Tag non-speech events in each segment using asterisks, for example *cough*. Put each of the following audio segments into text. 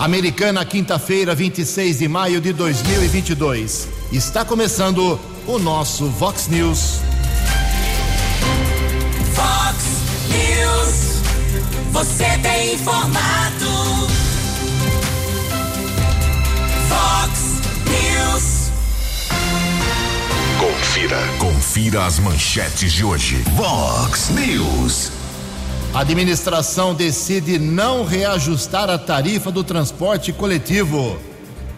Americana, quinta-feira, 26 de maio de 2022. Está começando o nosso Vox News. Vox News. Você tem informado. Vox News. Confira. Confira as manchetes de hoje. Vox News. A administração decide não reajustar a tarifa do transporte coletivo.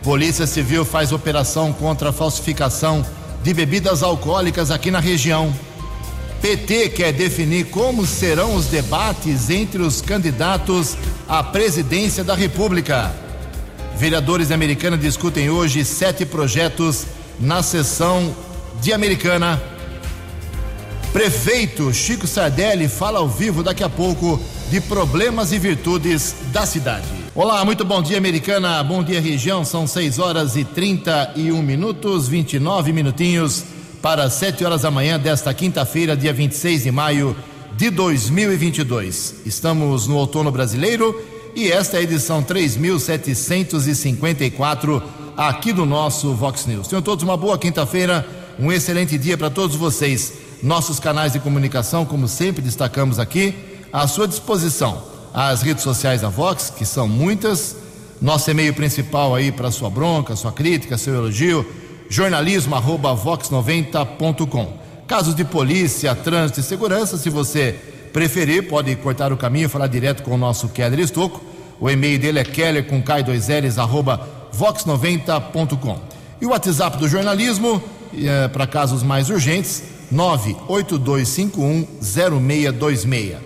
Polícia Civil faz operação contra a falsificação de bebidas alcoólicas aqui na região. PT quer definir como serão os debates entre os candidatos à presidência da República. Vereadores da Americana discutem hoje sete projetos na sessão de Americana. Prefeito Chico Sardelli fala ao vivo daqui a pouco de problemas e virtudes da cidade. Olá, muito bom dia, Americana. Bom dia, região. São 6 horas e 31 minutos, 29 minutinhos para 7 horas da manhã desta quinta-feira, dia 26 de maio de 2022. Estamos no outono brasileiro e esta é a edição 3754 aqui do nosso Vox News. Tenham todos uma boa quinta-feira, um excelente dia para todos vocês. Nossos canais de comunicação, como sempre destacamos aqui, à sua disposição. As redes sociais da Vox, que são muitas, nosso e-mail principal aí para sua bronca, sua crítica, seu elogio, jornalismo@vox90.com. Casos de polícia, trânsito e segurança, se você preferir, pode cortar o caminho e falar direto com o nosso Keller Estocco. O e-mail dele é keller com k2ls arroba vox90.com. E o WhatsApp do jornalismo, é, para casos mais urgentes, 982510626.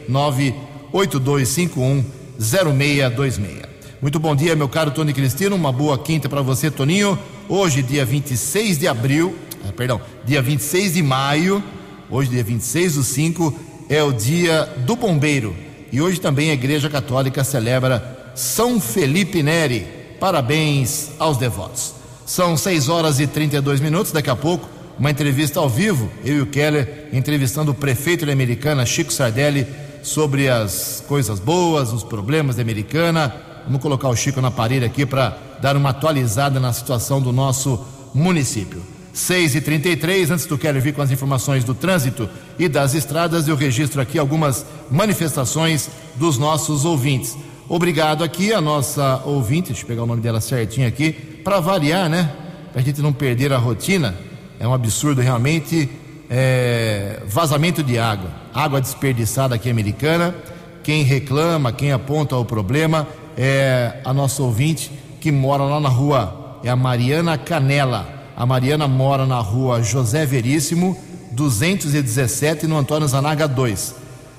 982510626. Muito bom dia, meu caro Tony Cristino. Uma boa quinta para você, Toninho. Hoje, dia 26 de abril, ah, perdão, dia 26 de maio, hoje, dia 26 do 5, é o dia do bombeiro. E hoje também a Igreja Católica celebra São Felipe Neri. Parabéns aos devotos. São 6 horas e 32 minutos. Daqui a pouco, uma entrevista ao vivo, eu e o Keller entrevistando o prefeito da Americana, Chico Sardelli, sobre as coisas boas, os problemas da Americana. Vamos colocar o Chico na parede aqui para dar uma atualizada na situação do nosso município. 6 e 33 antes do Keller vir com as informações do trânsito e das estradas, eu registro aqui algumas manifestações dos nossos ouvintes. Obrigado aqui a nossa ouvinte, deixa eu pegar o nome dela certinho aqui, para variar, né? Para a gente não perder a rotina. É um absurdo realmente. É, vazamento de água, água desperdiçada aqui americana. Quem reclama, quem aponta o problema é a nossa ouvinte que mora lá na rua, é a Mariana Canela. A Mariana mora na rua José Veríssimo, 217, no Antônio Zanaga 2.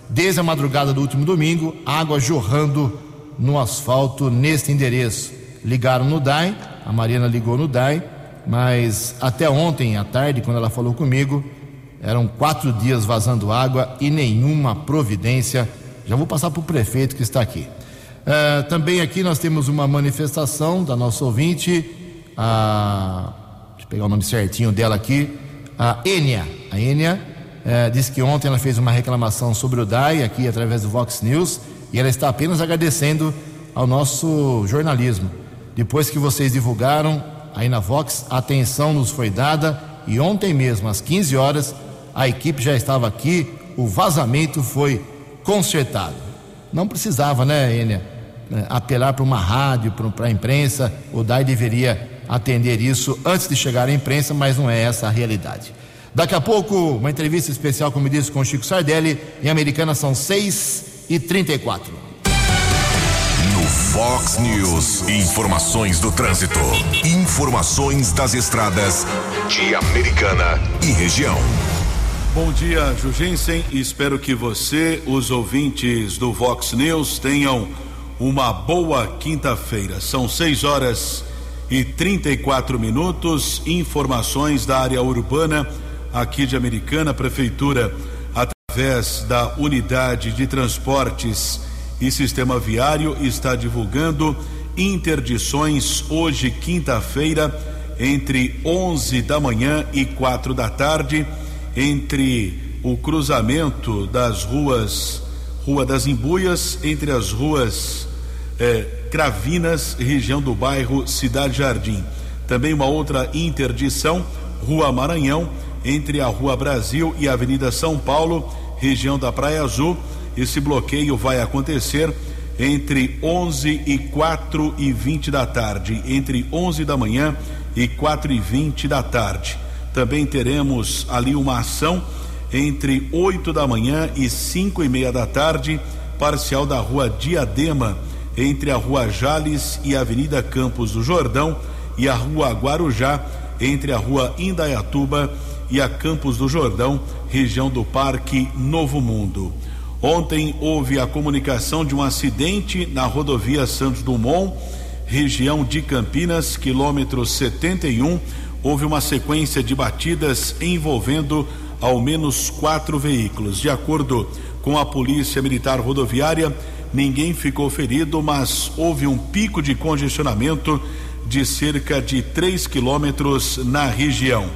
Desde a madrugada do último domingo, água jorrando no asfalto neste endereço. Ligaram no DAI, a Mariana ligou no DAI, mas até ontem à tarde, quando ela falou comigo, eram quatro dias vazando água e nenhuma providência. Já vou passar para o prefeito que está aqui. Uh, também aqui nós temos uma manifestação da nossa ouvinte, a, deixa eu pegar o nome certinho dela aqui, a Enia. A Enia uh, disse que ontem ela fez uma reclamação sobre o DAI aqui através do Vox News e ela está apenas agradecendo ao nosso jornalismo. Depois que vocês divulgaram aí na Vox, atenção nos foi dada e ontem mesmo, às 15 horas, a equipe já estava aqui, o vazamento foi consertado. Não precisava, né, Enia? apelar para uma rádio, para a imprensa, o DAI deveria atender isso antes de chegar à imprensa, mas não é essa a realidade. Daqui a pouco, uma entrevista especial, como disse, com Chico Sardelli, em Americana são 6 e 34 No Fox News, informações do trânsito, informações das estradas de Americana e região. Bom dia, Jugensen. Espero que você, os ouvintes do Vox News, tenham uma boa quinta-feira. São 6 horas e 34 minutos. Informações da área urbana aqui de Americana, Prefeitura, através da Unidade de Transportes e Sistema Viário, está divulgando interdições hoje, quinta-feira, entre 11 da manhã e 4 da tarde, entre o cruzamento das ruas Rua das Embuias, entre as ruas eh, Cravinas, região do bairro Cidade Jardim. Também uma outra interdição, Rua Maranhão, entre a Rua Brasil e a Avenida São Paulo, região da Praia Azul. Esse bloqueio vai acontecer entre 11 e 4 e 20 da tarde, entre 11 da manhã e 4 e 20 da tarde. Também teremos ali uma ação entre 8 da manhã e 5 e meia da tarde, parcial da Rua Diadema, entre a Rua Jales e a Avenida Campos do Jordão e a Rua Guarujá, entre a Rua Indaiatuba e a Campos do Jordão, região do Parque Novo Mundo. Ontem houve a comunicação de um acidente na rodovia Santos Dumont, região de Campinas, quilômetro 71. Houve uma sequência de batidas envolvendo ao menos quatro veículos. De acordo com a Polícia Militar Rodoviária, ninguém ficou ferido, mas houve um pico de congestionamento de cerca de 3 quilômetros na região.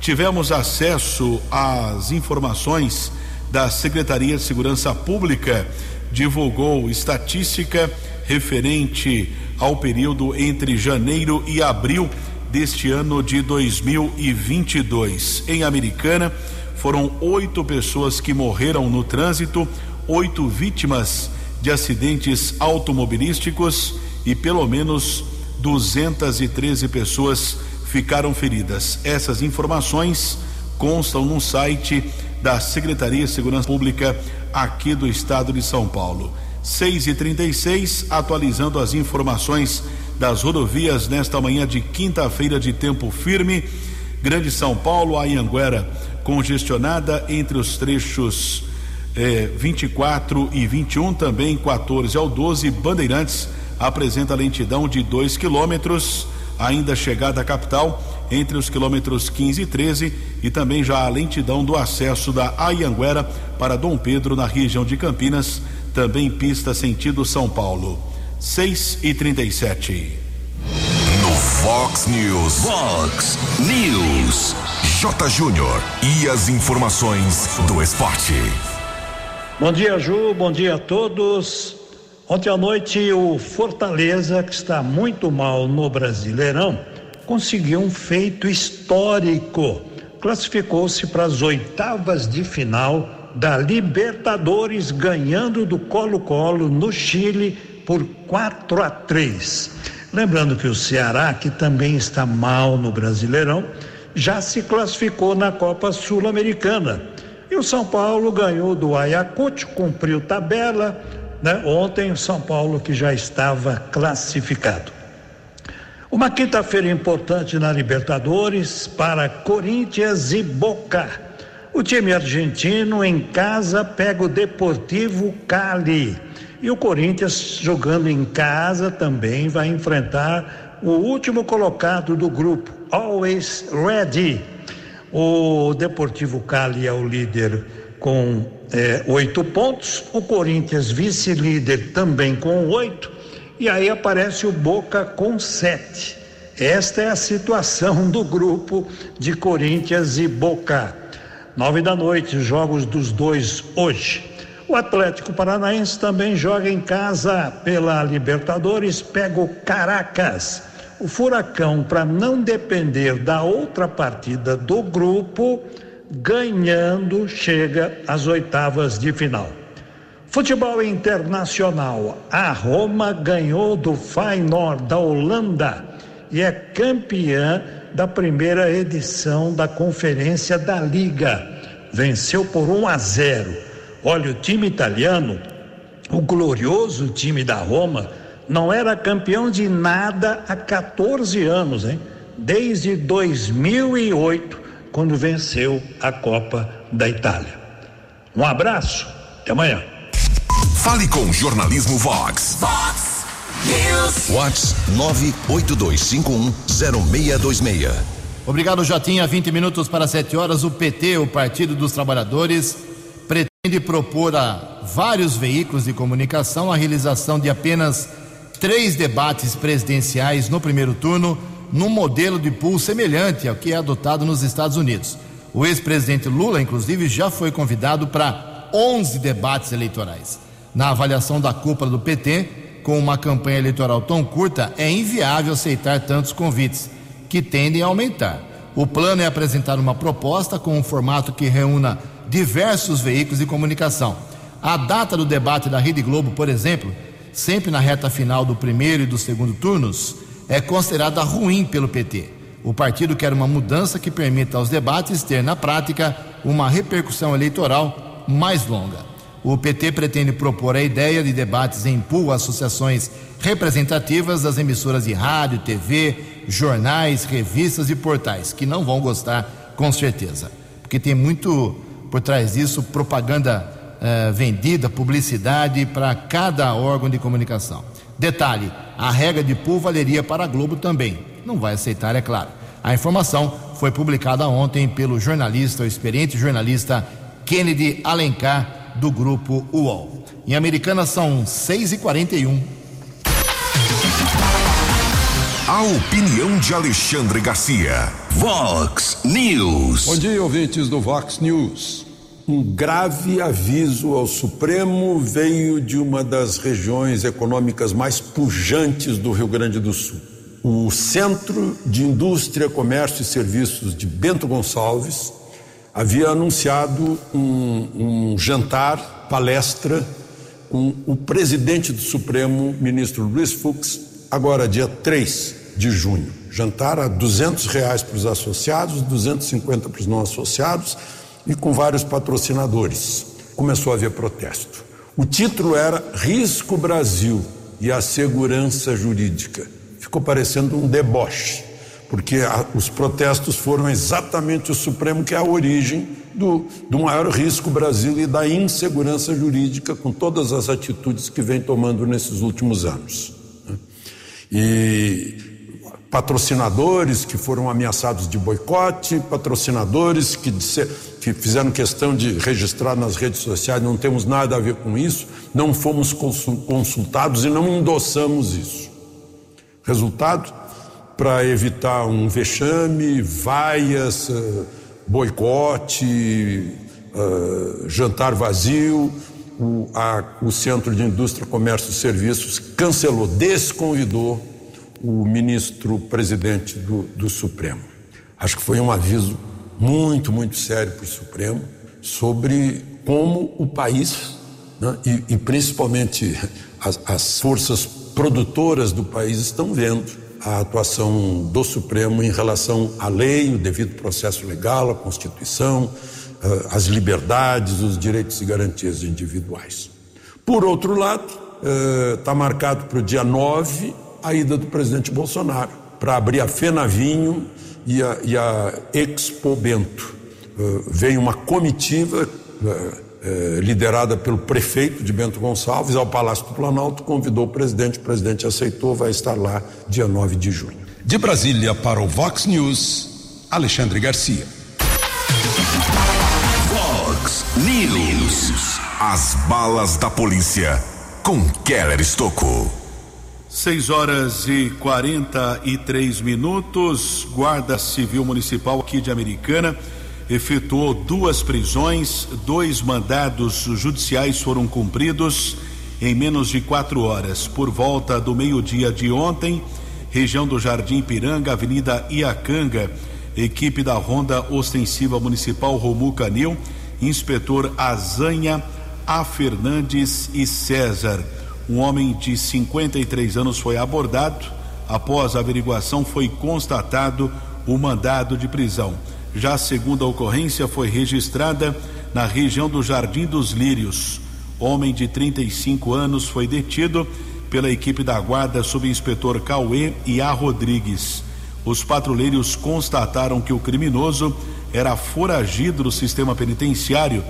Tivemos acesso às informações da Secretaria de Segurança Pública, divulgou estatística referente ao período entre janeiro e abril deste ano de 2022. Em Americana, foram oito pessoas que morreram no trânsito, oito vítimas de acidentes automobilísticos e pelo menos 213 pessoas ficaram feridas. Essas informações constam no site da Secretaria de Segurança Pública aqui do estado de São Paulo. 6 e 36 atualizando as informações das rodovias nesta manhã de quinta-feira de tempo firme. Grande São Paulo, Anhanguera congestionada entre os trechos eh, 24 e 21, também 14 ao 12. Bandeirantes apresenta lentidão de 2 quilômetros, ainda chegada à capital entre os quilômetros 15 e 13 e também já a lentidão do acesso da Ayanguera para Dom Pedro na região de Campinas, também pista sentido São Paulo. 6 e 37. No Fox News. Fox News. J. Júnior. E as informações do esporte. Bom dia, Ju. Bom dia a todos. Ontem à noite, o Fortaleza, que está muito mal no Brasileirão, conseguiu um feito histórico. Classificou-se para as oitavas de final da Libertadores, ganhando do Colo-Colo no Chile por 4 a 3. Lembrando que o Ceará, que também está mal no Brasileirão, já se classificou na Copa Sul-Americana. E o São Paulo ganhou do Ayacucho, cumpriu tabela. Né? Ontem, o São Paulo que já estava classificado. Uma quinta-feira importante na Libertadores para Corinthians e Boca. O time argentino em casa pega o Deportivo Cali. E o Corinthians jogando em casa também vai enfrentar o último colocado do grupo, Always Ready. O Deportivo Cali é o líder com eh, oito pontos, o Corinthians vice-líder também com oito, e aí aparece o Boca com sete. Esta é a situação do grupo de Corinthians e Boca. Nove da noite, jogos dos dois hoje. O Atlético Paranaense também joga em casa pela Libertadores, pega o Caracas. O Furacão, para não depender da outra partida do grupo, ganhando, chega às oitavas de final. Futebol internacional. A Roma ganhou do Feyenoord da Holanda e é campeã da primeira edição da Conferência da Liga. Venceu por 1 a 0. Olha, o time italiano, o glorioso time da Roma, não era campeão de nada há 14 anos, hein? Desde 2008, quando venceu a Copa da Itália. Um abraço, até amanhã. Fale com Jornalismo Vox. Fox News. Vox 982510626. Obrigado, Jotinha. 20 minutos para 7 horas. O PT, o Partido dos Trabalhadores, pretende propor a vários veículos de comunicação a realização de apenas três debates presidenciais no primeiro turno, num modelo de pool semelhante ao que é adotado nos Estados Unidos. O ex-presidente Lula, inclusive, já foi convidado para 11 debates eleitorais. Na avaliação da cúpula do PT, com uma campanha eleitoral tão curta, é inviável aceitar tantos convites, que tendem a aumentar. O plano é apresentar uma proposta com um formato que reúna diversos veículos de comunicação. A data do debate da Rede Globo, por exemplo, sempre na reta final do primeiro e do segundo turnos, é considerada ruim pelo PT. O partido quer uma mudança que permita aos debates ter, na prática, uma repercussão eleitoral mais longa. O PT pretende propor a ideia de debates em pool associações representativas das emissoras de rádio, TV, jornais, revistas e portais, que não vão gostar com certeza, porque tem muito por trás disso propaganda eh, vendida, publicidade para cada órgão de comunicação. Detalhe: a regra de pool valeria para a Globo também. Não vai aceitar, é claro. A informação foi publicada ontem pelo jornalista, o experiente jornalista Kennedy Alencar do grupo UOL. Em Americana são 6 e 41 A opinião de Alexandre Garcia. Vox News. Bom dia, ouvintes do Vox News. Um grave aviso ao Supremo veio de uma das regiões econômicas mais pujantes do Rio Grande do Sul. O Centro de Indústria, Comércio e Serviços de Bento Gonçalves havia anunciado um, um jantar, palestra, com o presidente do Supremo, ministro Luiz Fux, agora dia 3 de junho. Jantar a 200 reais para os associados, 250 para os não associados e com vários patrocinadores. Começou a haver protesto. O título era Risco Brasil e a Segurança Jurídica. Ficou parecendo um deboche porque a, os protestos foram exatamente o Supremo que é a origem do, do maior risco Brasil e da insegurança jurídica com todas as atitudes que vem tomando nesses últimos anos. Né? E patrocinadores que foram ameaçados de boicote, patrocinadores que, que fizeram questão de registrar nas redes sociais, não temos nada a ver com isso, não fomos consultados e não endossamos isso. Resultado? Para evitar um vexame, vaias, uh, boicote, uh, jantar vazio. O, a, o Centro de Indústria, Comércio e Serviços cancelou, desconvidou o ministro presidente do, do Supremo. Acho que foi um aviso muito, muito sério para o Supremo sobre como o país, né, e, e, principalmente as, as forças produtoras do país, estão vendo a atuação do Supremo em relação à lei, o devido processo legal, a Constituição, eh, as liberdades, os direitos e garantias individuais. Por outro lado, está eh, marcado para o dia 9 a ida do presidente Bolsonaro para abrir a Fenavinho e a, e a Expo Bento. Eh, vem uma comitiva eh, liderada pelo prefeito de Bento Gonçalves, ao Palácio do Planalto, convidou o presidente, o presidente aceitou, vai estar lá dia 9 de junho. De Brasília para o Vox News, Alexandre Garcia. Vox News. As balas da polícia com Keller Estocou. 6 horas e 43 minutos. Guarda Civil Municipal aqui de Americana efetuou duas prisões, dois mandados judiciais foram cumpridos em menos de quatro horas. Por volta do meio-dia de ontem, região do Jardim Piranga, Avenida Iacanga, equipe da Ronda Ostensiva Municipal Romu Canil, inspetor Azanha, A. Fernandes e César. Um homem de 53 anos foi abordado. Após a averiguação, foi constatado o mandado de prisão. Já a segunda ocorrência foi registrada na região do Jardim dos Lírios. Homem de 35 anos foi detido pela equipe da guarda subinspetor Cauê e A. Rodrigues. Os patrulheiros constataram que o criminoso era foragido do sistema penitenciário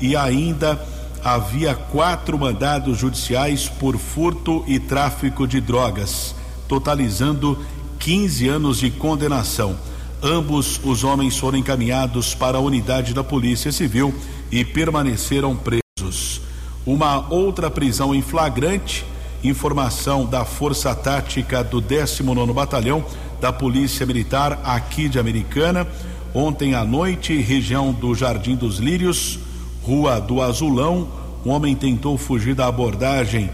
e ainda havia quatro mandados judiciais por furto e tráfico de drogas, totalizando 15 anos de condenação. Ambos os homens foram encaminhados para a unidade da Polícia Civil e permaneceram presos. Uma outra prisão em flagrante, informação da Força Tática do 19 Batalhão da Polícia Militar aqui de Americana. Ontem à noite, região do Jardim dos Lírios, Rua do Azulão, um homem tentou fugir da abordagem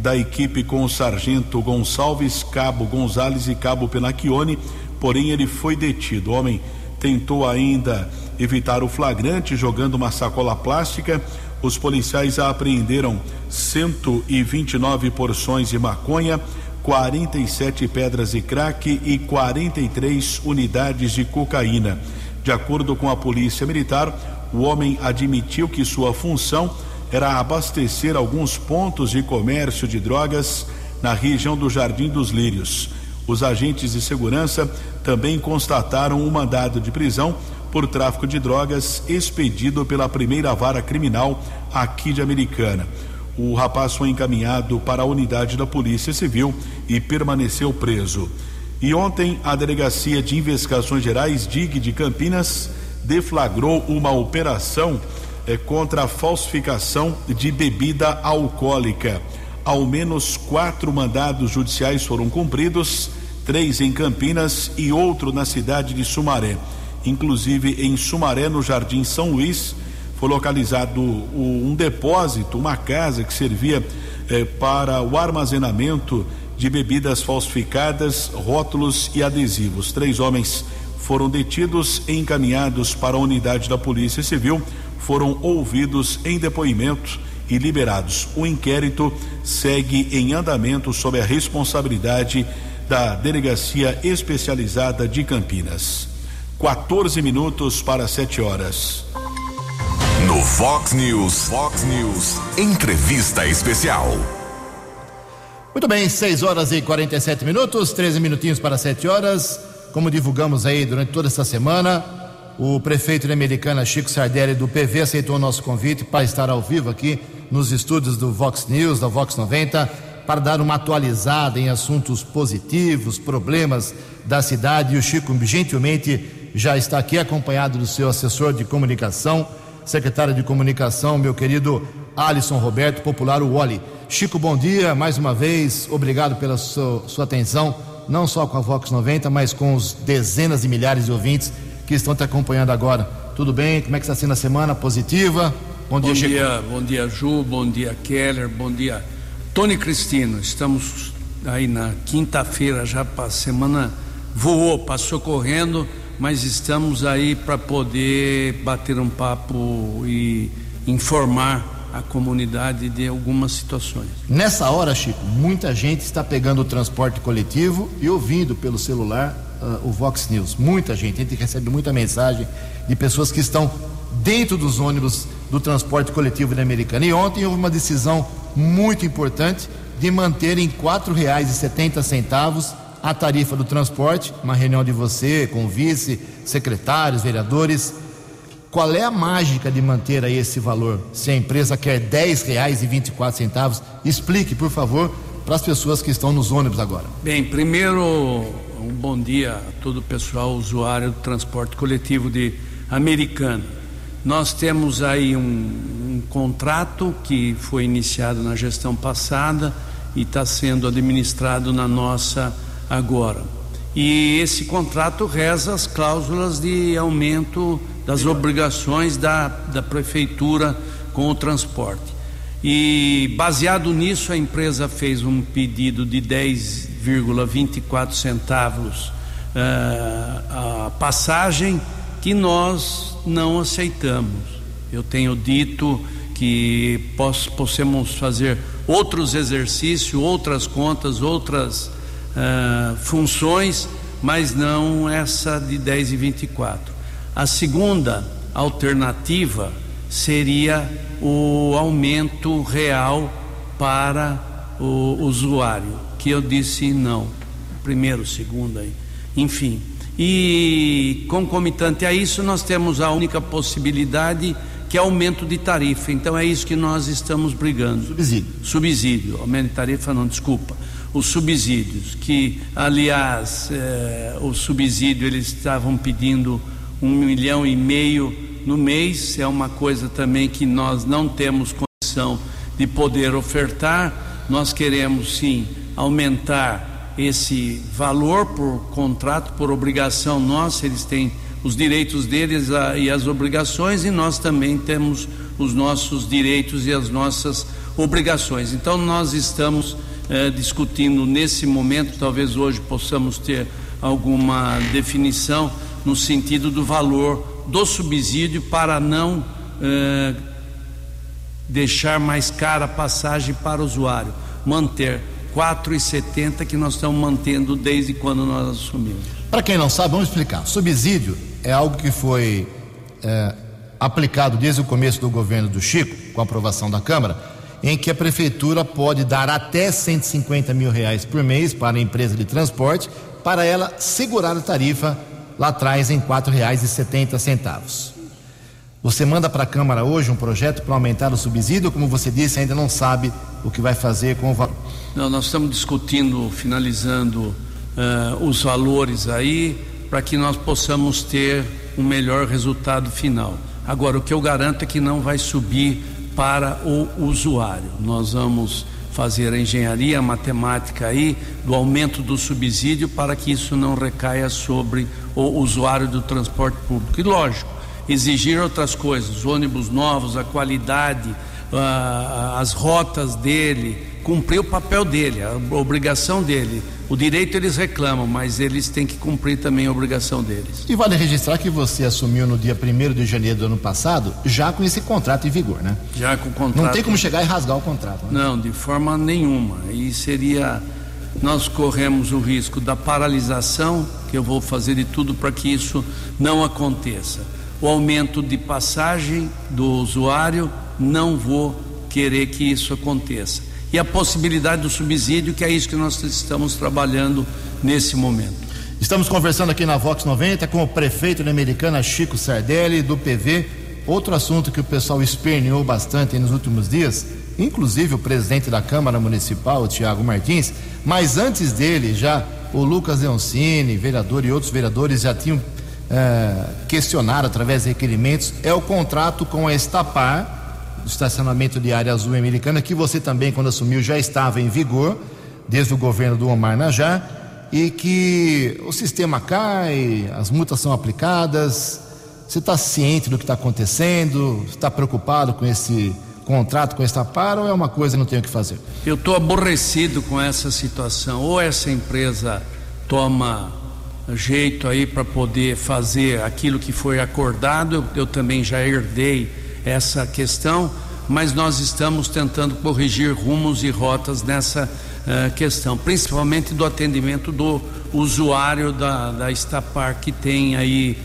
da equipe com o sargento Gonçalves, cabo Gonzales e cabo Penacchione, porém ele foi detido. O homem tentou ainda evitar o flagrante jogando uma sacola plástica. Os policiais apreenderam 129 porções de maconha, 47 pedras de crack e 43 unidades de cocaína. De acordo com a Polícia Militar, o homem admitiu que sua função era abastecer alguns pontos de comércio de drogas na região do Jardim dos Lírios. Os agentes de segurança também constataram um mandado de prisão por tráfico de drogas expedido pela primeira vara criminal aqui de Americana. O rapaz foi encaminhado para a unidade da Polícia Civil e permaneceu preso. E ontem, a Delegacia de Investigações Gerais, DIG de Campinas, deflagrou uma operação eh, contra a falsificação de bebida alcoólica. Ao menos quatro mandados judiciais foram cumpridos, três em Campinas e outro na cidade de Sumaré. Inclusive em Sumaré, no Jardim São Luís, foi localizado um depósito, uma casa que servia eh, para o armazenamento de bebidas falsificadas, rótulos e adesivos. Três homens foram detidos e encaminhados para a unidade da Polícia Civil, foram ouvidos em depoimento e liberados. O inquérito segue em andamento sob a responsabilidade da Delegacia Especializada de Campinas. 14 minutos para 7 horas. No Fox News, Fox News, entrevista especial. Muito bem, 6 horas e 47 minutos, 13 minutinhos para 7 horas. Como divulgamos aí durante toda essa semana, o prefeito de Americana, Chico Sardelli, do PV, aceitou o nosso convite para estar ao vivo aqui nos estúdios do Vox News, da Vox 90, para dar uma atualizada em assuntos positivos, problemas da cidade. E o Chico, gentilmente, já está aqui acompanhado do seu assessor de comunicação, secretário de comunicação, meu querido Alisson Roberto, popular o Wally. Chico, bom dia, mais uma vez, obrigado pela sua, sua atenção não só com a Vox 90, mas com os dezenas de milhares de ouvintes que estão te acompanhando agora. Tudo bem? Como é que está sendo a semana? Positiva? Bom dia, bom dia, bom dia, Ju, bom dia, Keller, bom dia, Tony Cristino. Estamos aí na quinta-feira já a semana voou, passou correndo, mas estamos aí para poder bater um papo e informar a comunidade de algumas situações. Nessa hora, Chico, muita gente está pegando o transporte coletivo e ouvindo pelo celular uh, o Vox News. Muita gente, a gente recebe muita mensagem de pessoas que estão dentro dos ônibus do transporte coletivo da Americana. E ontem houve uma decisão muito importante de manter em setenta centavos a tarifa do transporte. Uma reunião de você com vice, secretários, vereadores qual é a mágica de manter aí esse valor? Se a empresa quer quatro centavos, explique, por favor, para as pessoas que estão nos ônibus agora. Bem, primeiro um bom dia a todo o pessoal usuário do transporte coletivo de Americana. Nós temos aí um, um contrato que foi iniciado na gestão passada e está sendo administrado na nossa agora. E esse contrato reza as cláusulas de aumento das obrigações da, da prefeitura com o transporte. E baseado nisso, a empresa fez um pedido de 10,24 centavos uh, a passagem que nós não aceitamos. Eu tenho dito que poss possamos fazer outros exercícios, outras contas, outras uh, funções, mas não essa de 10 e 24. A segunda alternativa seria o aumento real para o usuário, que eu disse não. Primeiro, segundo aí. Enfim. E concomitante a isso, nós temos a única possibilidade que é aumento de tarifa. Então é isso que nós estamos brigando. Subsídio. Subsídio. Aumento de tarifa não, desculpa. Os subsídios, que aliás, eh, o subsídio eles estavam pedindo um milhão e meio no mês, é uma coisa também que nós não temos condição de poder ofertar. Nós queremos sim aumentar esse valor por contrato, por obrigação nossa, eles têm os direitos deles a, e as obrigações, e nós também temos os nossos direitos e as nossas obrigações. Então nós estamos eh, discutindo nesse momento, talvez hoje possamos ter alguma definição no sentido do valor do subsídio para não eh, deixar mais cara a passagem para o usuário, manter 4,70 que nós estamos mantendo desde quando nós assumimos. Para quem não sabe, vamos explicar. Subsídio é algo que foi é, aplicado desde o começo do governo do Chico, com a aprovação da Câmara, em que a prefeitura pode dar até 150 mil reais por mês para a empresa de transporte, para ela segurar a tarifa lá atrás em R$ 4,70. Você manda para a Câmara hoje um projeto para aumentar o subsídio, como você disse, ainda não sabe o que vai fazer com o valor. Não, nós estamos discutindo, finalizando uh, os valores aí, para que nós possamos ter um melhor resultado final. Agora, o que eu garanto é que não vai subir para o usuário. Nós vamos fazer a engenharia, a matemática aí do aumento do subsídio para que isso não recaia sobre o usuário do transporte público. E lógico, exigir outras coisas, ônibus novos, a qualidade, as rotas dele, cumprir o papel dele, a obrigação dele. O direito eles reclamam, mas eles têm que cumprir também a obrigação deles. E vale registrar que você assumiu no dia 1 de janeiro do ano passado, já com esse contrato em vigor, né? Já com o contrato. Não tem como chegar e rasgar o contrato. Né? Não, de forma nenhuma. E seria. Nós corremos o risco da paralisação, que eu vou fazer de tudo para que isso não aconteça. O aumento de passagem do usuário, não vou querer que isso aconteça e a possibilidade do subsídio, que é isso que nós estamos trabalhando nesse momento. Estamos conversando aqui na Vox 90 com o prefeito da Americana, Chico Sardelli, do PV. Outro assunto que o pessoal esperneou bastante nos últimos dias, inclusive o presidente da Câmara Municipal, Tiago Martins, mas antes dele, já o Lucas Leoncini, vereador e outros vereadores já tinham é, questionado através de requerimentos, é o contrato com a Estapar do estacionamento de área azul americana, que você também, quando assumiu, já estava em vigor, desde o governo do Omar Najá, e que o sistema cai, as multas são aplicadas. Você está ciente do que está acontecendo? Está preocupado com esse contrato com esta par ou é uma coisa que não tem o que fazer? Eu estou aborrecido com essa situação. Ou essa empresa toma jeito aí para poder fazer aquilo que foi acordado, eu, eu também já herdei essa questão, mas nós estamos tentando corrigir rumos e rotas nessa uh, questão, principalmente do atendimento do usuário da, da Estapar, que tem aí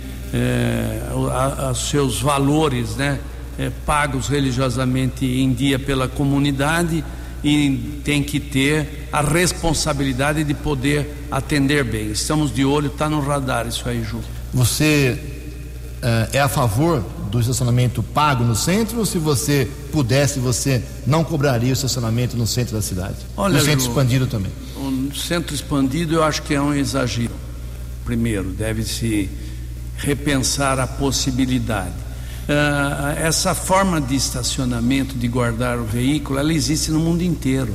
uh, os seus valores né, uh, pagos religiosamente em dia pela comunidade e tem que ter a responsabilidade de poder atender bem. Estamos de olho, está no radar isso aí, Ju. Você é a favor do estacionamento pago no centro ou se você pudesse, você não cobraria o estacionamento no centro da cidade? Olha, no centro expandido também. O centro expandido eu acho que é um exagero. Primeiro, deve-se repensar a possibilidade. Uh, essa forma de estacionamento, de guardar o veículo, ela existe no mundo inteiro.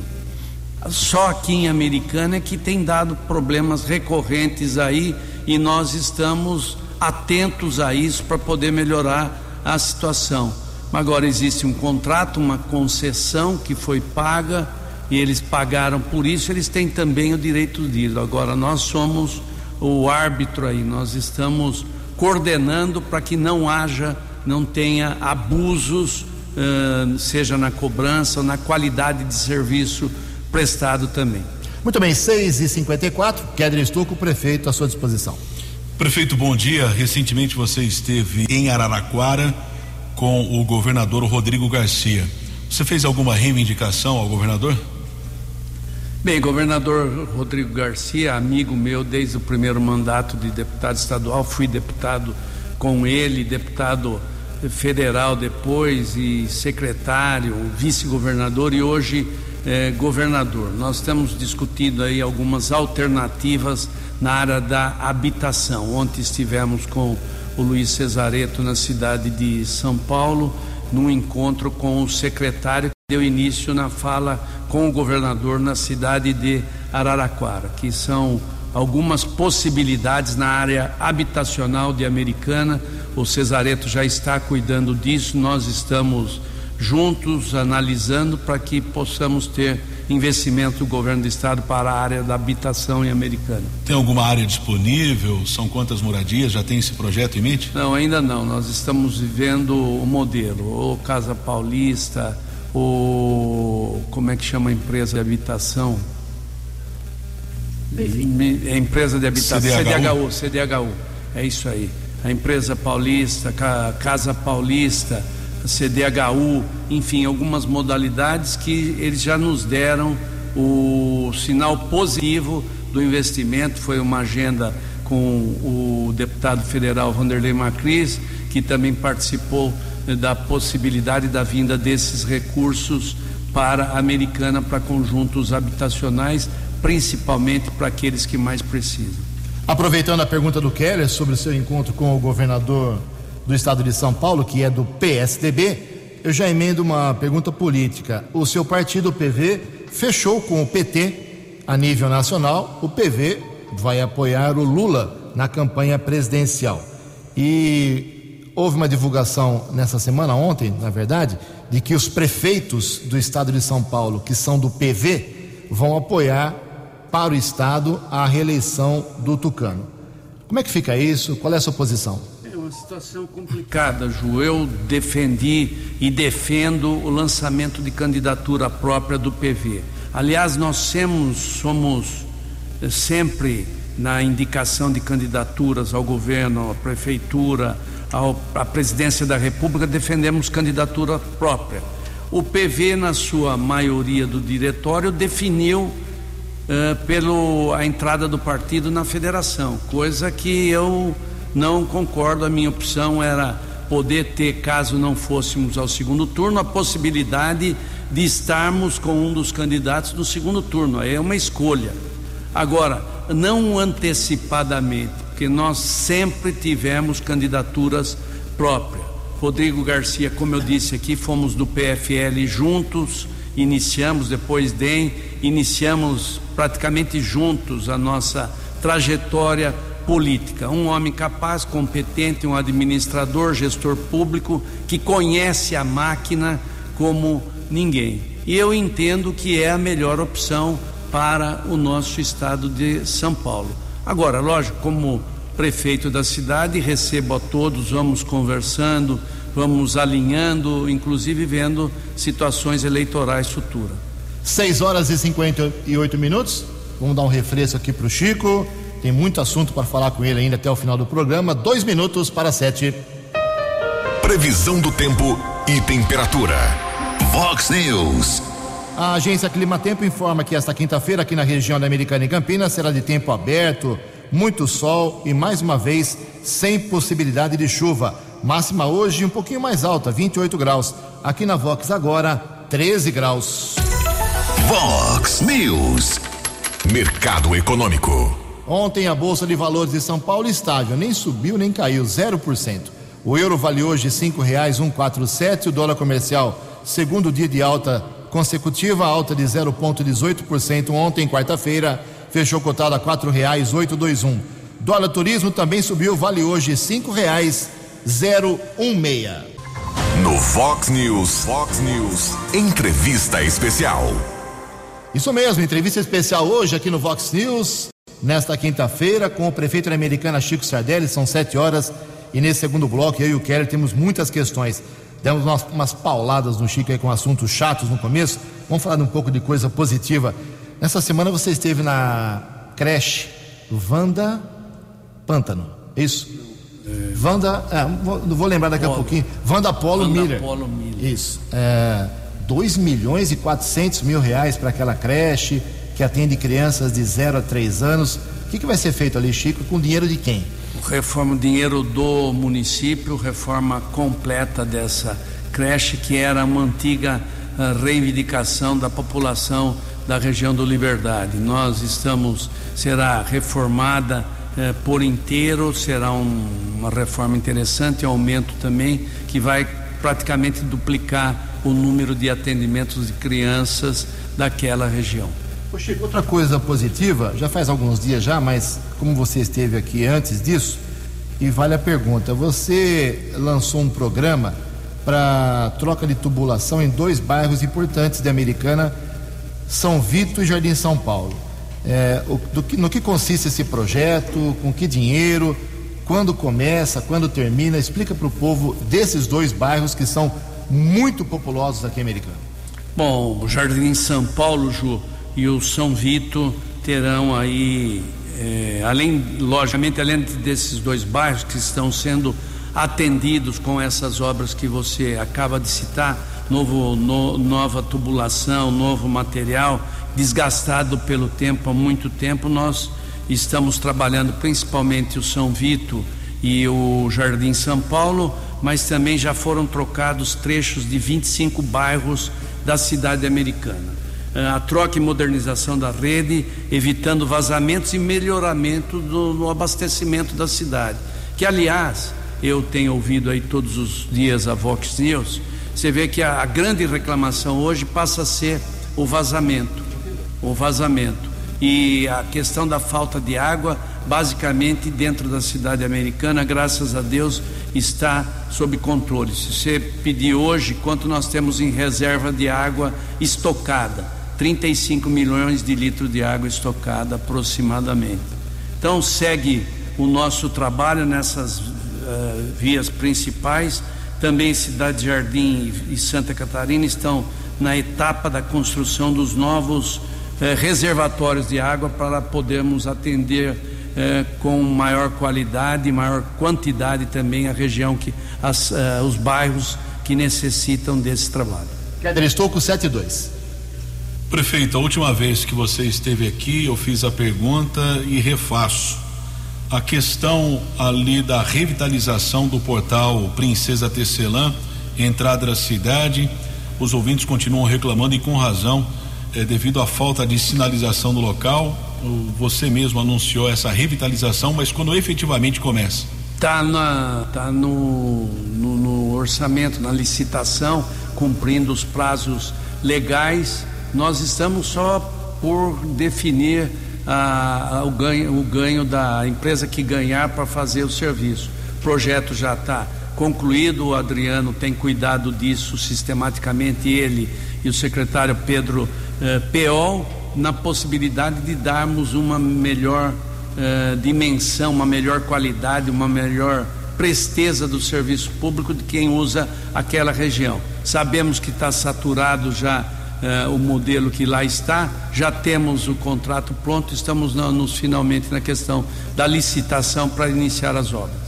Só aqui em Americana é que tem dado problemas recorrentes aí e nós estamos atentos a isso para poder melhorar a situação. Agora existe um contrato, uma concessão que foi paga e eles pagaram por isso, eles têm também o direito de ir. Agora nós somos o árbitro aí, nós estamos coordenando para que não haja, não tenha abusos, uh, seja na cobrança ou na qualidade de serviço prestado também. Muito bem, 6h54, Kedrin Stuco, prefeito, à sua disposição. Prefeito, bom dia. Recentemente você esteve em Araraquara com o governador Rodrigo Garcia. Você fez alguma reivindicação ao governador? Bem, governador Rodrigo Garcia, amigo meu desde o primeiro mandato de deputado estadual, fui deputado com ele, deputado federal depois e secretário, vice-governador e hoje eh, governador. Nós temos discutido aí algumas alternativas na área da habitação. Ontem estivemos com o Luiz Cesareto na cidade de São Paulo, num encontro com o secretário que deu início na fala com o governador na cidade de Araraquara, que são algumas possibilidades na área habitacional de Americana. O Cesareto já está cuidando disso, nós estamos juntos analisando para que possamos ter investimento do governo do estado para a área da habitação em Americana. Tem alguma área disponível? São quantas moradias? Já tem esse projeto em mente? Não, ainda não. Nós estamos vivendo o modelo, ou Casa Paulista, ou como é que chama a empresa de habitação? É empresa de habitação, CDHU. CDHU, CDHU. É isso aí. A empresa paulista, Casa Paulista, CDHU, enfim, algumas modalidades que eles já nos deram o sinal positivo do investimento. Foi uma agenda com o deputado federal Vanderlei Macris, que também participou eh, da possibilidade da vinda desses recursos para a Americana para conjuntos habitacionais, principalmente para aqueles que mais precisam. Aproveitando a pergunta do Keller sobre o seu encontro com o governador do estado de São Paulo, que é do PSDB, eu já emendo uma pergunta política. O seu partido, o PV, fechou com o PT a nível nacional. O PV vai apoiar o Lula na campanha presidencial. E houve uma divulgação nessa semana, ontem, na verdade, de que os prefeitos do estado de São Paulo, que são do PV, vão apoiar para o estado a reeleição do Tucano. Como é que fica isso? Qual é a sua posição? uma situação complicada, Ju. Eu defendi e defendo o lançamento de candidatura própria do PV. Aliás, nós somos, somos eh, sempre na indicação de candidaturas ao governo, à prefeitura, à presidência da República, defendemos candidatura própria. O PV, na sua maioria do diretório, definiu uh, pelo a entrada do partido na federação, coisa que eu não concordo. A minha opção era poder ter, caso não fôssemos ao segundo turno, a possibilidade de estarmos com um dos candidatos no segundo turno. Aí é uma escolha. Agora, não antecipadamente, porque nós sempre tivemos candidaturas próprias. Rodrigo Garcia, como eu disse aqui, fomos do PFL juntos, iniciamos, depois DEM, iniciamos praticamente juntos a nossa trajetória política. Um homem capaz, competente, um administrador, gestor público que conhece a máquina como ninguém. E eu entendo que é a melhor opção para o nosso estado de São Paulo. Agora, lógico, como prefeito da cidade, recebo a todos, vamos conversando, vamos alinhando, inclusive vendo situações eleitorais futuras. 6 horas e 58 minutos. Vamos dar um refresco aqui para o Chico. Tem muito assunto para falar com ele ainda até o final do programa. Dois minutos para sete. Previsão do tempo e temperatura. Vox News. A agência Clima Tempo informa que esta quinta-feira aqui na região da Americana e Campinas será de tempo aberto, muito sol e mais uma vez sem possibilidade de chuva. Máxima hoje um pouquinho mais alta, 28 graus. Aqui na Vox agora 13 graus. Vox News. Mercado Econômico. Ontem a Bolsa de Valores de São Paulo estável, nem subiu nem caiu, 0%. O euro vale hoje quatro sete, o dólar comercial segundo dia de alta consecutiva, alta de 0,18% ontem, quarta-feira, fechou cotado a quatro reais oito dois um. Dólar turismo também subiu, vale hoje cinco reais zero um meia. No Fox News, Fox News, entrevista especial. Isso mesmo, entrevista especial hoje aqui no Fox News nesta quinta-feira com o prefeito da Americana Chico Sardelli, são sete horas, e nesse segundo bloco eu e o Keller temos muitas questões. Demos umas, umas pauladas no Chico aí com assuntos chatos no começo, vamos falar um pouco de coisa positiva. Nessa semana você esteve na creche Vanda Pântano, é isso? É... Vanda, é, vou, vou lembrar daqui Polo. a pouquinho. Vanda Polo Vanda Miller. Polo Miller. Isso. É, 2 milhões e 400 mil reais para aquela creche que atende crianças de 0 a 3 anos. O que, que vai ser feito ali, Chico, com dinheiro de quem? Reforma dinheiro do município, reforma completa dessa creche que era uma antiga uh, reivindicação da população da região do Liberdade. Nós estamos, será reformada uh, por inteiro, será um, uma reforma interessante, aumento também que vai praticamente duplicar o número de atendimentos de crianças daquela região. Chico, outra coisa positiva, já faz alguns dias já, mas como você esteve aqui antes disso, e vale a pergunta, você lançou um programa para troca de tubulação em dois bairros importantes de Americana, São Vito e Jardim São Paulo. É, o, que, no que consiste esse projeto? Com que dinheiro? Quando começa? Quando termina? Explica para o povo desses dois bairros que são muito populosos aqui em Americana. Bom, o Jardim São Paulo, Ju, e o São Vito terão aí, é, além, logicamente, além desses dois bairros que estão sendo atendidos com essas obras que você acaba de citar, novo, no, nova tubulação, novo material, desgastado pelo tempo há muito tempo, nós estamos trabalhando principalmente o São Vito e o Jardim São Paulo, mas também já foram trocados trechos de 25 bairros da cidade americana. Eh, a troca e modernização da rede, evitando vazamentos e melhoramento do, no abastecimento da cidade. Que, aliás, eu tenho ouvido aí todos os dias a Vox News, você vê que a, a grande reclamação hoje passa a ser o vazamento. O vazamento. E a questão da falta de água, basicamente dentro da cidade americana, graças a Deus, está sob controle. Se você pedir hoje quanto nós temos em reserva de água estocada, 35 milhões de litros de água estocada aproximadamente. Então segue o nosso trabalho nessas uh, vias principais. Também Cidade Jardim e Santa Catarina estão na etapa da construção dos novos uh, reservatórios de água para podermos atender uh, com maior qualidade e maior quantidade também a região que as, os bairros que necessitam desse trabalho. Keller Estouco 72. Prefeito, a última vez que você esteve aqui, eu fiz a pergunta e refaço. A questão ali da revitalização do portal Princesa Tecelã, entrada da cidade, os ouvintes continuam reclamando e com razão, é, devido à falta de sinalização no local. Você mesmo anunciou essa revitalização, mas quando efetivamente começa? Está tá no, no, no orçamento, na licitação, cumprindo os prazos legais nós estamos só por definir ah, o, ganho, o ganho da empresa que ganhar para fazer o serviço. O projeto já está concluído, o Adriano tem cuidado disso sistematicamente, ele e o secretário Pedro eh, Peol, na possibilidade de darmos uma melhor eh, dimensão, uma melhor qualidade, uma melhor presteza do serviço público de quem usa aquela região. Sabemos que está saturado já uh, o modelo que lá está, já temos o contrato pronto, estamos no, nos finalmente na questão da licitação para iniciar as obras.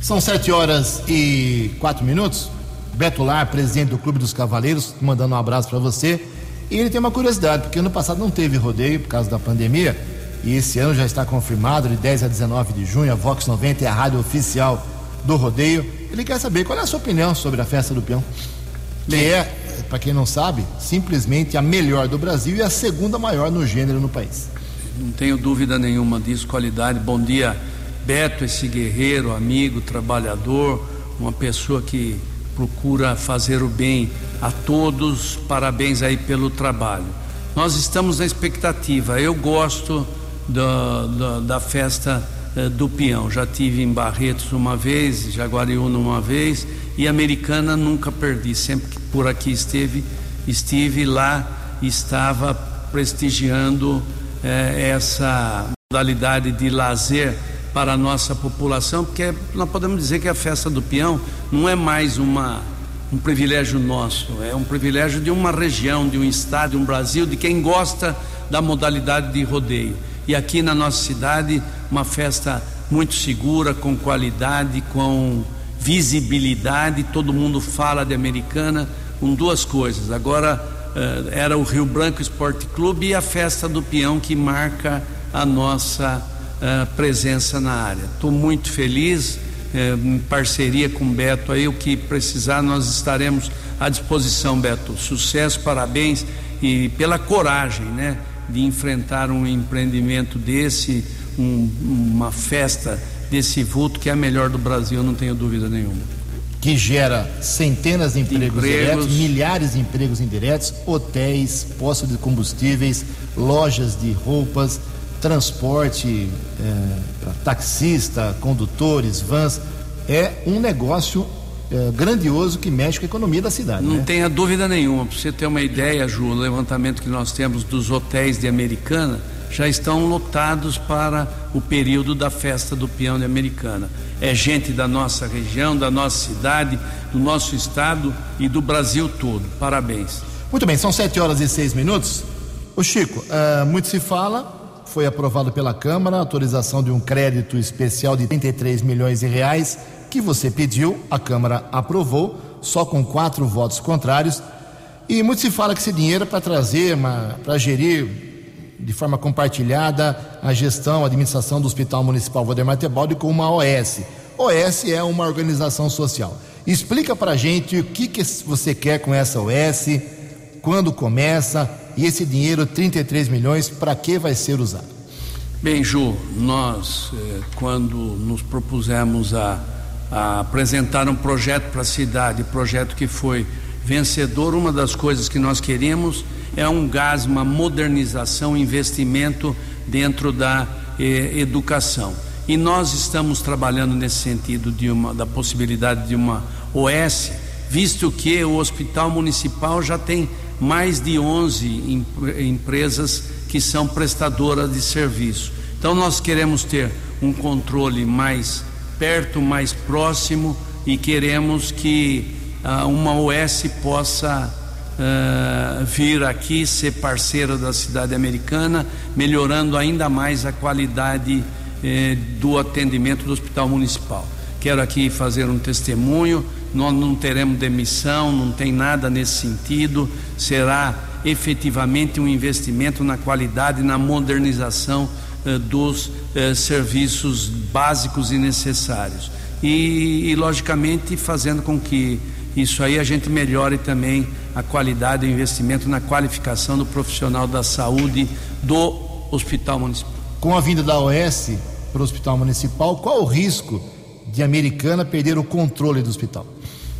São sete horas e quatro minutos. Beto Lar, presidente do Clube dos Cavaleiros, mandando um abraço para você. E ele tem uma curiosidade, porque ano passado não teve rodeio por causa da pandemia, e esse ano já está confirmado, de 10 a 19 de junho, a Vox 90 é a rádio oficial do rodeio. Ele quer saber qual é a sua opinião sobre a festa do peão, que é para quem não sabe, simplesmente a melhor do Brasil e a segunda maior no gênero no país. Não tenho dúvida nenhuma disso, qualidade. Bom dia, Beto, esse guerreiro, amigo, trabalhador, uma pessoa que procura fazer o bem a todos. Parabéns aí pelo trabalho. Nós estamos na expectativa. Eu gosto da, da, da festa eh, do peão. Já tive em Barretos uma vez, Jaguariúna uma vez e Americana nunca perdi. Sempre que por aqui esteve, estive lá estava prestigiando eh, essa modalidade de lazer para a nossa população, porque nós podemos dizer que a festa do peão não é mais uma um privilégio nosso, é um privilégio de uma região, de um estado, de um Brasil, de quem gosta da modalidade de rodeio. E aqui na nossa cidade, uma festa muito segura, com qualidade, com visibilidade, todo mundo fala de Americana, com duas coisas. Agora uh, era o Rio Branco Esporte Clube e a festa do peão que marca a nossa uh, presença na área. Estou muito feliz, uh, em parceria com o Beto aí, o que precisar nós estaremos à disposição, Beto. Sucesso, parabéns e pela coragem, né, de enfrentar um empreendimento desse, um, uma festa desse vulto que é a melhor do Brasil, não tenho dúvida nenhuma. Que gera centenas de empregos, empregos. diretos, milhares de empregos indiretos, hotéis, postos de combustíveis, lojas de roupas, transporte é, para taxista, condutores, vans. É um negócio é, grandioso que mexe com a economia da cidade. Não né? tenha dúvida nenhuma. Para você ter uma ideia, Ju, o levantamento que nós temos dos hotéis de Americana já estão lotados para o período da festa do peão de Americana. É gente da nossa região, da nossa cidade, do nosso estado e do Brasil todo. Parabéns. Muito bem, são sete horas e seis minutos. O Chico, uh, muito se fala, foi aprovado pela Câmara a autorização de um crédito especial de 33 milhões de reais que você pediu, a Câmara aprovou, só com quatro votos contrários. E muito se fala que esse dinheiro é para trazer, para gerir de forma compartilhada a gestão, a administração do Hospital Municipal Valdemar Tebaldi com uma OS. OS é uma organização social. Explica para gente o que, que você quer com essa OS, quando começa e esse dinheiro, 33 milhões, para que vai ser usado? Bem, Ju, nós, eh, quando nos propusemos a, a apresentar um projeto para a cidade, projeto que foi vencedor, uma das coisas que nós queremos é um gás, uma modernização, investimento dentro da eh, educação. E nós estamos trabalhando nesse sentido de uma, da possibilidade de uma OS, visto que o Hospital Municipal já tem mais de 11 empresas que são prestadoras de serviço. Então nós queremos ter um controle mais perto, mais próximo e queremos que uh, uma OS possa uh, vir aqui ser parceira da cidade americana, melhorando ainda mais a qualidade eh, do atendimento do Hospital Municipal. Quero aqui fazer um testemunho. Nós não teremos demissão, não tem nada nesse sentido. Será efetivamente um investimento na qualidade, na modernização eh, dos eh, serviços básicos e necessários. E, e, logicamente, fazendo com que isso aí a gente melhore também a qualidade o investimento na qualificação do profissional da saúde do Hospital Municipal. Com a vinda da OS para o Hospital Municipal, qual o risco de Americana perder o controle do hospital?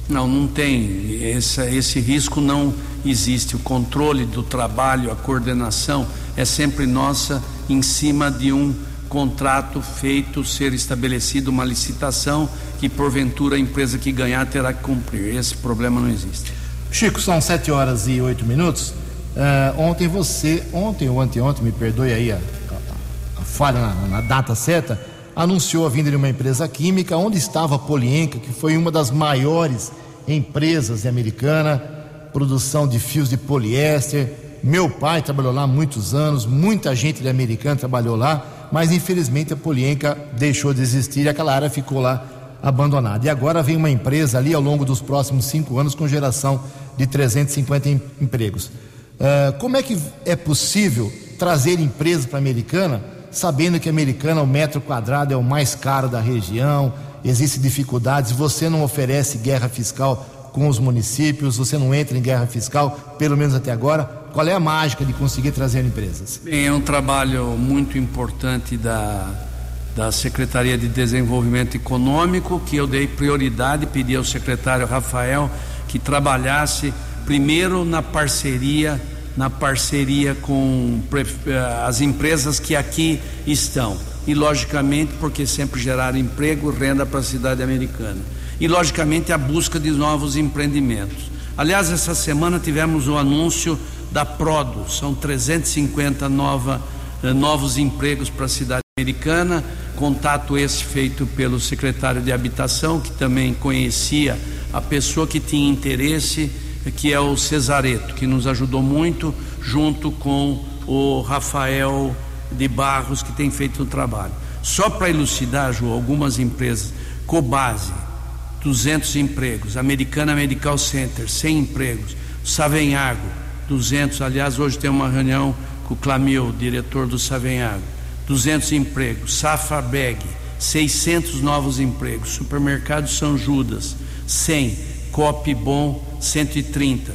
Não, não tem. Esse, esse risco não existe. O controle do trabalho, a coordenação é sempre nossa em cima de um contrato feito, ser estabelecido uma licitação que porventura a empresa que ganhar terá que cumprir. Esse problema não existe. Chico, são sete horas e oito minutos. Uh, ontem você, ontem ou anteontem, me perdoe aí a, a, a falha na, na, data certa, anunciou a vinda de uma empresa química onde estava a Polienca, que foi uma das maiores empresas Americana, produção de fios de poliéster. Meu pai trabalhou lá muitos anos, muita gente de Americana trabalhou lá, mas infelizmente a Polienca deixou de existir e aquela área ficou lá abandonada. E agora vem uma empresa ali ao longo dos próximos cinco anos com geração de 350 em, empregos. Uh, como é que é possível trazer empresas para a Americana, sabendo que Americana, o metro quadrado é o mais caro da região, existem dificuldades, você não oferece guerra fiscal com os municípios, você não entra em guerra fiscal, pelo menos até agora. Qual é a mágica de conseguir trazer empresas? Bem, é um trabalho muito importante da, da Secretaria de Desenvolvimento Econômico, que eu dei prioridade, pedi ao secretário Rafael que trabalhasse primeiro na parceria, na parceria com eh, as empresas que aqui estão. E logicamente, porque sempre gerar emprego, renda para a cidade americana. E logicamente a busca de novos empreendimentos. Aliás, essa semana tivemos o anúncio da Prodo, são 350 nova, eh, novos empregos para a cidade americana Contato esse feito pelo secretário de Habitação, que também conhecia a pessoa que tinha interesse, que é o Cesareto, que nos ajudou muito, junto com o Rafael de Barros, que tem feito o trabalho. Só para elucidar, Ju, algumas empresas, Cobase, 200 empregos, Americana Medical Center, 100 empregos, Savenhago, 200. Aliás, hoje tem uma reunião com o Clamil, diretor do Savenhago 200 empregos. Safra Bag, 600 novos empregos. Supermercado São Judas, 100. Cop Bom, 130.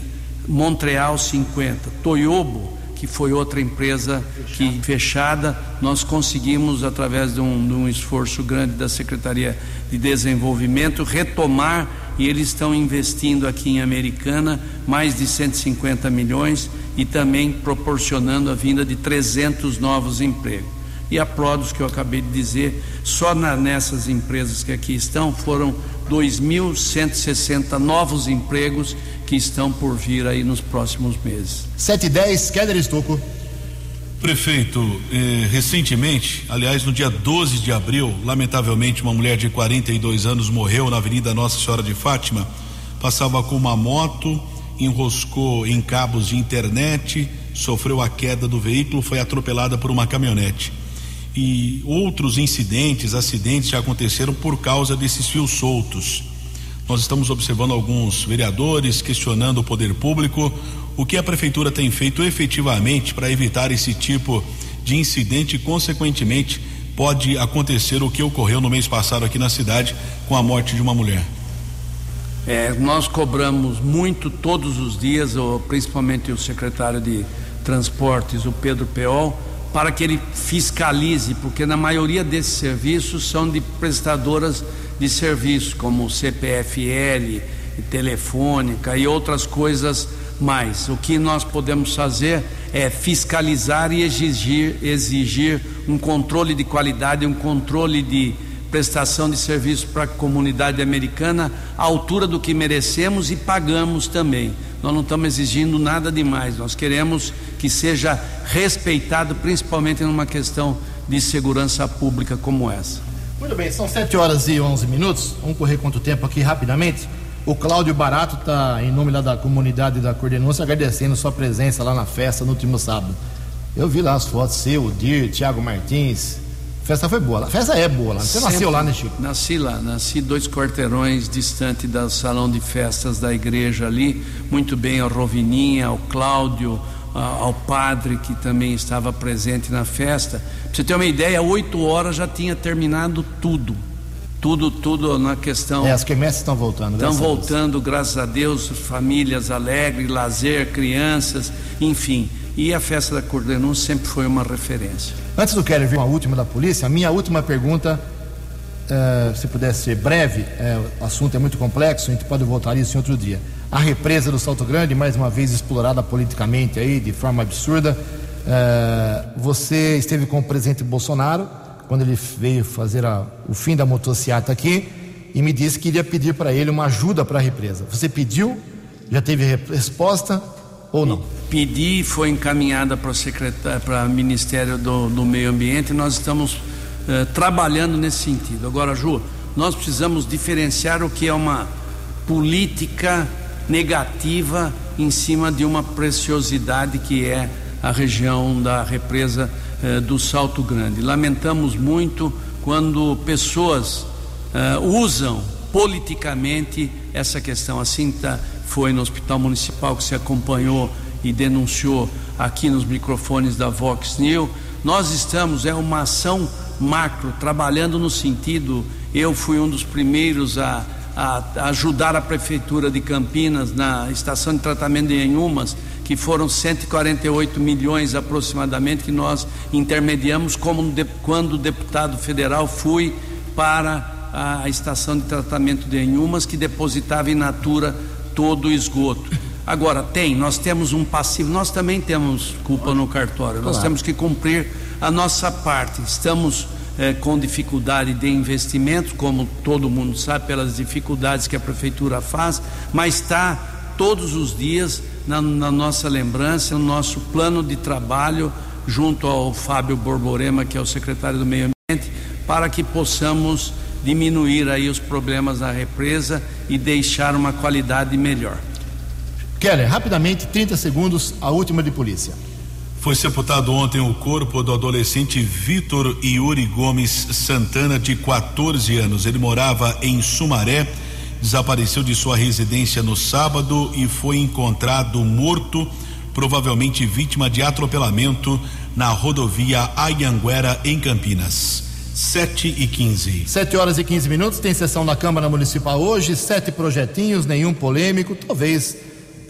Montreal, 50. Toyobo, que foi outra empresa que fechada, nós conseguimos, através de um, de um esforço grande da Secretaria de Desenvolvimento, retomar e eles estão investindo aqui em Americana mais de 150 milhões e também proporcionando a vinda de 300 novos empregos. E a Prodos, que eu acabei de dizer, só na, nessas empresas que aqui estão, foram 2.160 novos empregos que estão por vir aí nos próximos meses. 7 e 10, Keller Estocco. Prefeito, eh, recentemente, aliás, no dia 12 de abril, lamentavelmente, uma mulher de 42 anos morreu na Avenida Nossa Senhora de Fátima. Passava com uma moto, enroscou em cabos de internet, sofreu a queda do veículo, foi atropelada por uma caminhonete. E outros incidentes, acidentes já aconteceram por causa desses fios soltos. Nós estamos observando alguns vereadores questionando o poder público. O que a prefeitura tem feito efetivamente para evitar esse tipo de incidente e, consequentemente, pode acontecer o que ocorreu no mês passado aqui na cidade com a morte de uma mulher? É, nós cobramos muito todos os dias, principalmente o secretário de Transportes, o Pedro Peol, para que ele fiscalize, porque na maioria desses serviços são de prestadoras de serviços, como CPFL, telefônica e outras coisas mais. O que nós podemos fazer é fiscalizar e exigir, exigir um controle de qualidade, um controle de prestação de serviço para a comunidade americana à altura do que merecemos e pagamos também. Nós não estamos exigindo nada demais, nós queremos que seja respeitado, principalmente numa questão de segurança pública como essa. Muito bem, são 7 horas e 11 minutos. Vamos correr quanto tempo aqui rapidamente. O Cláudio Barato está, em nome da comunidade da Coordenância, agradecendo sua presença lá na festa no último sábado. Eu vi lá as fotos seu, o Dir, Thiago Martins. Festa foi boa. A festa é boa lá. Você Sempre nasceu lá, né, Chico? Nasci lá. Nasci dois quarteirões distante do salão de festas da igreja ali. Muito bem ao Rovininha, ao Cláudio, ao padre que também estava presente na festa. Pra você ter uma ideia, oito horas já tinha terminado tudo tudo, tudo na questão. É, as quermesses estão voltando. Estão voltando, graças a Deus, famílias alegres, lazer, crianças, enfim. E a festa da Cordenum sempre foi uma referência. Antes do Keller vir uma última da polícia, a minha última pergunta, uh, se pudesse ser breve, uh, o assunto é muito complexo, a gente pode voltar isso em outro dia. A represa do Salto Grande, mais uma vez explorada politicamente aí, de forma absurda. Uh, você esteve com o presidente Bolsonaro quando ele veio fazer a, o fim da motocicleta aqui e me disse que iria pedir para ele uma ajuda para a represa. Você pediu? Já teve resposta ou não? Pedi, foi encaminhada para o para Ministério do, do Meio Ambiente e nós estamos eh, trabalhando nesse sentido. Agora, Ju, nós precisamos diferenciar o que é uma política negativa em cima de uma preciosidade que é a região da represa eh, do Salto Grande. Lamentamos muito quando pessoas eh, usam politicamente essa questão. Assim tá, foi no Hospital Municipal que se acompanhou e denunciou aqui nos microfones da Vox News. Nós estamos, é uma ação macro, trabalhando no sentido, eu fui um dos primeiros a, a, ajudar a Prefeitura de Campinas na estação de tratamento de Enhumas que foram 148 milhões aproximadamente que nós intermediamos como quando deputado federal fui para a, estação de tratamento de Enhumas que depositava in natura todo o esgoto. Agora tem, nós temos um passivo, nós também temos culpa no cartório, nós temos que cumprir a nossa parte. Estamos eh, com dificuldade de investimentos, como todo mundo sabe, pelas dificuldades que a prefeitura faz, mas está todos os dias na, na nossa lembrança, no nosso plano de trabalho, junto ao Fábio Borborema, que é o secretário do Meio Ambiente, para que possamos diminuir aí os problemas da represa e deixar uma qualidade melhor. Keller, rapidamente, 30 segundos, a última de polícia. Foi sepultado ontem o corpo do adolescente Vitor Yuri Gomes Santana, de 14 anos. Ele morava em Sumaré desapareceu de sua residência no sábado e foi encontrado morto, provavelmente vítima de atropelamento na rodovia Ayanguera, em Campinas. 7 e 15. 7 horas e 15 minutos. Tem sessão da Câmara Municipal hoje, sete projetinhos, nenhum polêmico. Talvez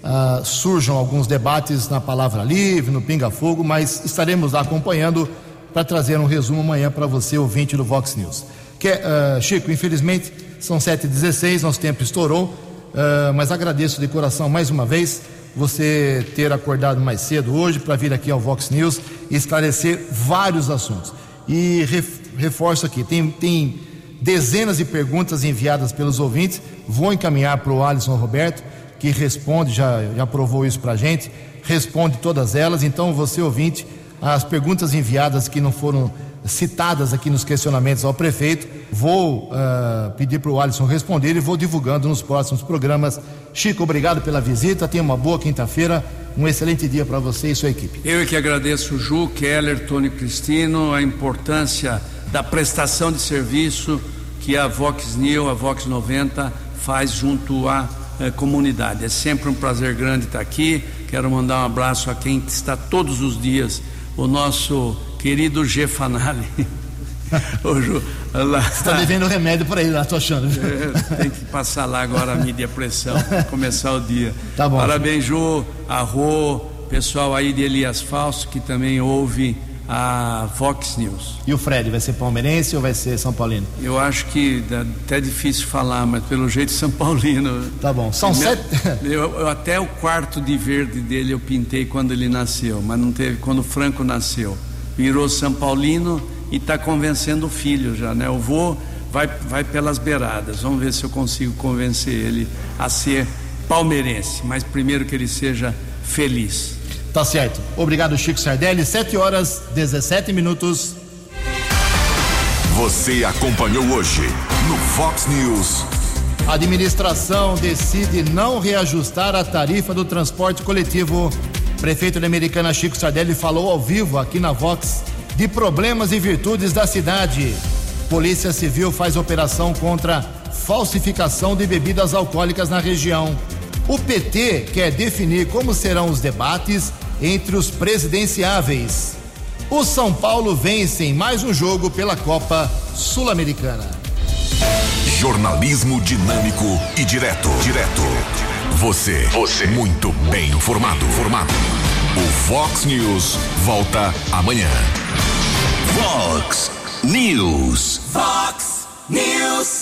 uh, surjam alguns debates na Palavra Livre, no Pinga Fogo, mas estaremos lá acompanhando para trazer um resumo amanhã para você, ouvinte do Vox News. Que, uh, Chico, infelizmente são 7h16, nosso tempo estourou, uh, mas agradeço de coração mais uma vez você ter acordado mais cedo hoje para vir aqui ao Vox News e esclarecer vários assuntos. E reforço aqui: tem, tem dezenas de perguntas enviadas pelos ouvintes. Vou encaminhar para o Alisson Roberto, que responde, já, já provou isso para a gente, responde todas elas. Então, você ouvinte, as perguntas enviadas que não foram citadas aqui nos questionamentos ao prefeito, vou uh, pedir para o Alisson responder e vou divulgando nos próximos programas. Chico, obrigado pela visita. Tenha uma boa quinta-feira. Um excelente dia para você e sua equipe. Eu é que agradeço, Ju, Keller, Tony Cristino, a importância da prestação de serviço que a Vox New, a Vox 90 faz junto à eh, comunidade. É sempre um prazer grande estar aqui. Quero mandar um abraço a quem está todos os dias, o nosso querido G Fanali. *laughs* Você está devendo remédio por aí lá, tô achando. É, tem que passar lá agora a mídia pressão, começar o dia. *laughs* Tá bom. Parabéns, Ju, a Rô, pessoal aí de Elias Falso, que também ouve a Fox News. E o Fred, vai ser palmeirense ou vai ser São Paulino? Eu acho que é até difícil falar, mas pelo jeito São Paulino. Tá bom. São sete. *laughs* Eu, eu, até o quarto de verde dele eu pintei quando ele nasceu, mas não teve quando o Franco nasceu. Virou São Paulino e está convencendo o filho já, né? O vô vai, vai pelas beiradas. Vamos ver se eu consigo convencer ele a ser palmeirense, mas primeiro que ele seja feliz. Tá certo. Obrigado, Chico Sardelli. 7 horas 17 minutos. Você acompanhou hoje no Fox News. A administração decide não reajustar a tarifa do transporte coletivo. Prefeito da Americana Chico Sardelli falou ao vivo aqui na Vox de problemas e virtudes da cidade. Polícia Civil faz operação contra falsificação de bebidas alcoólicas na região. O PT quer definir como serão os debates entre os presidenciáveis. O São Paulo vence em mais um jogo pela Copa Sul-Americana. Jornalismo dinâmico e direto. Direto. Você. Você. Muito bem informado. Formado. O Fox News volta amanhã. Fox News. Fox News.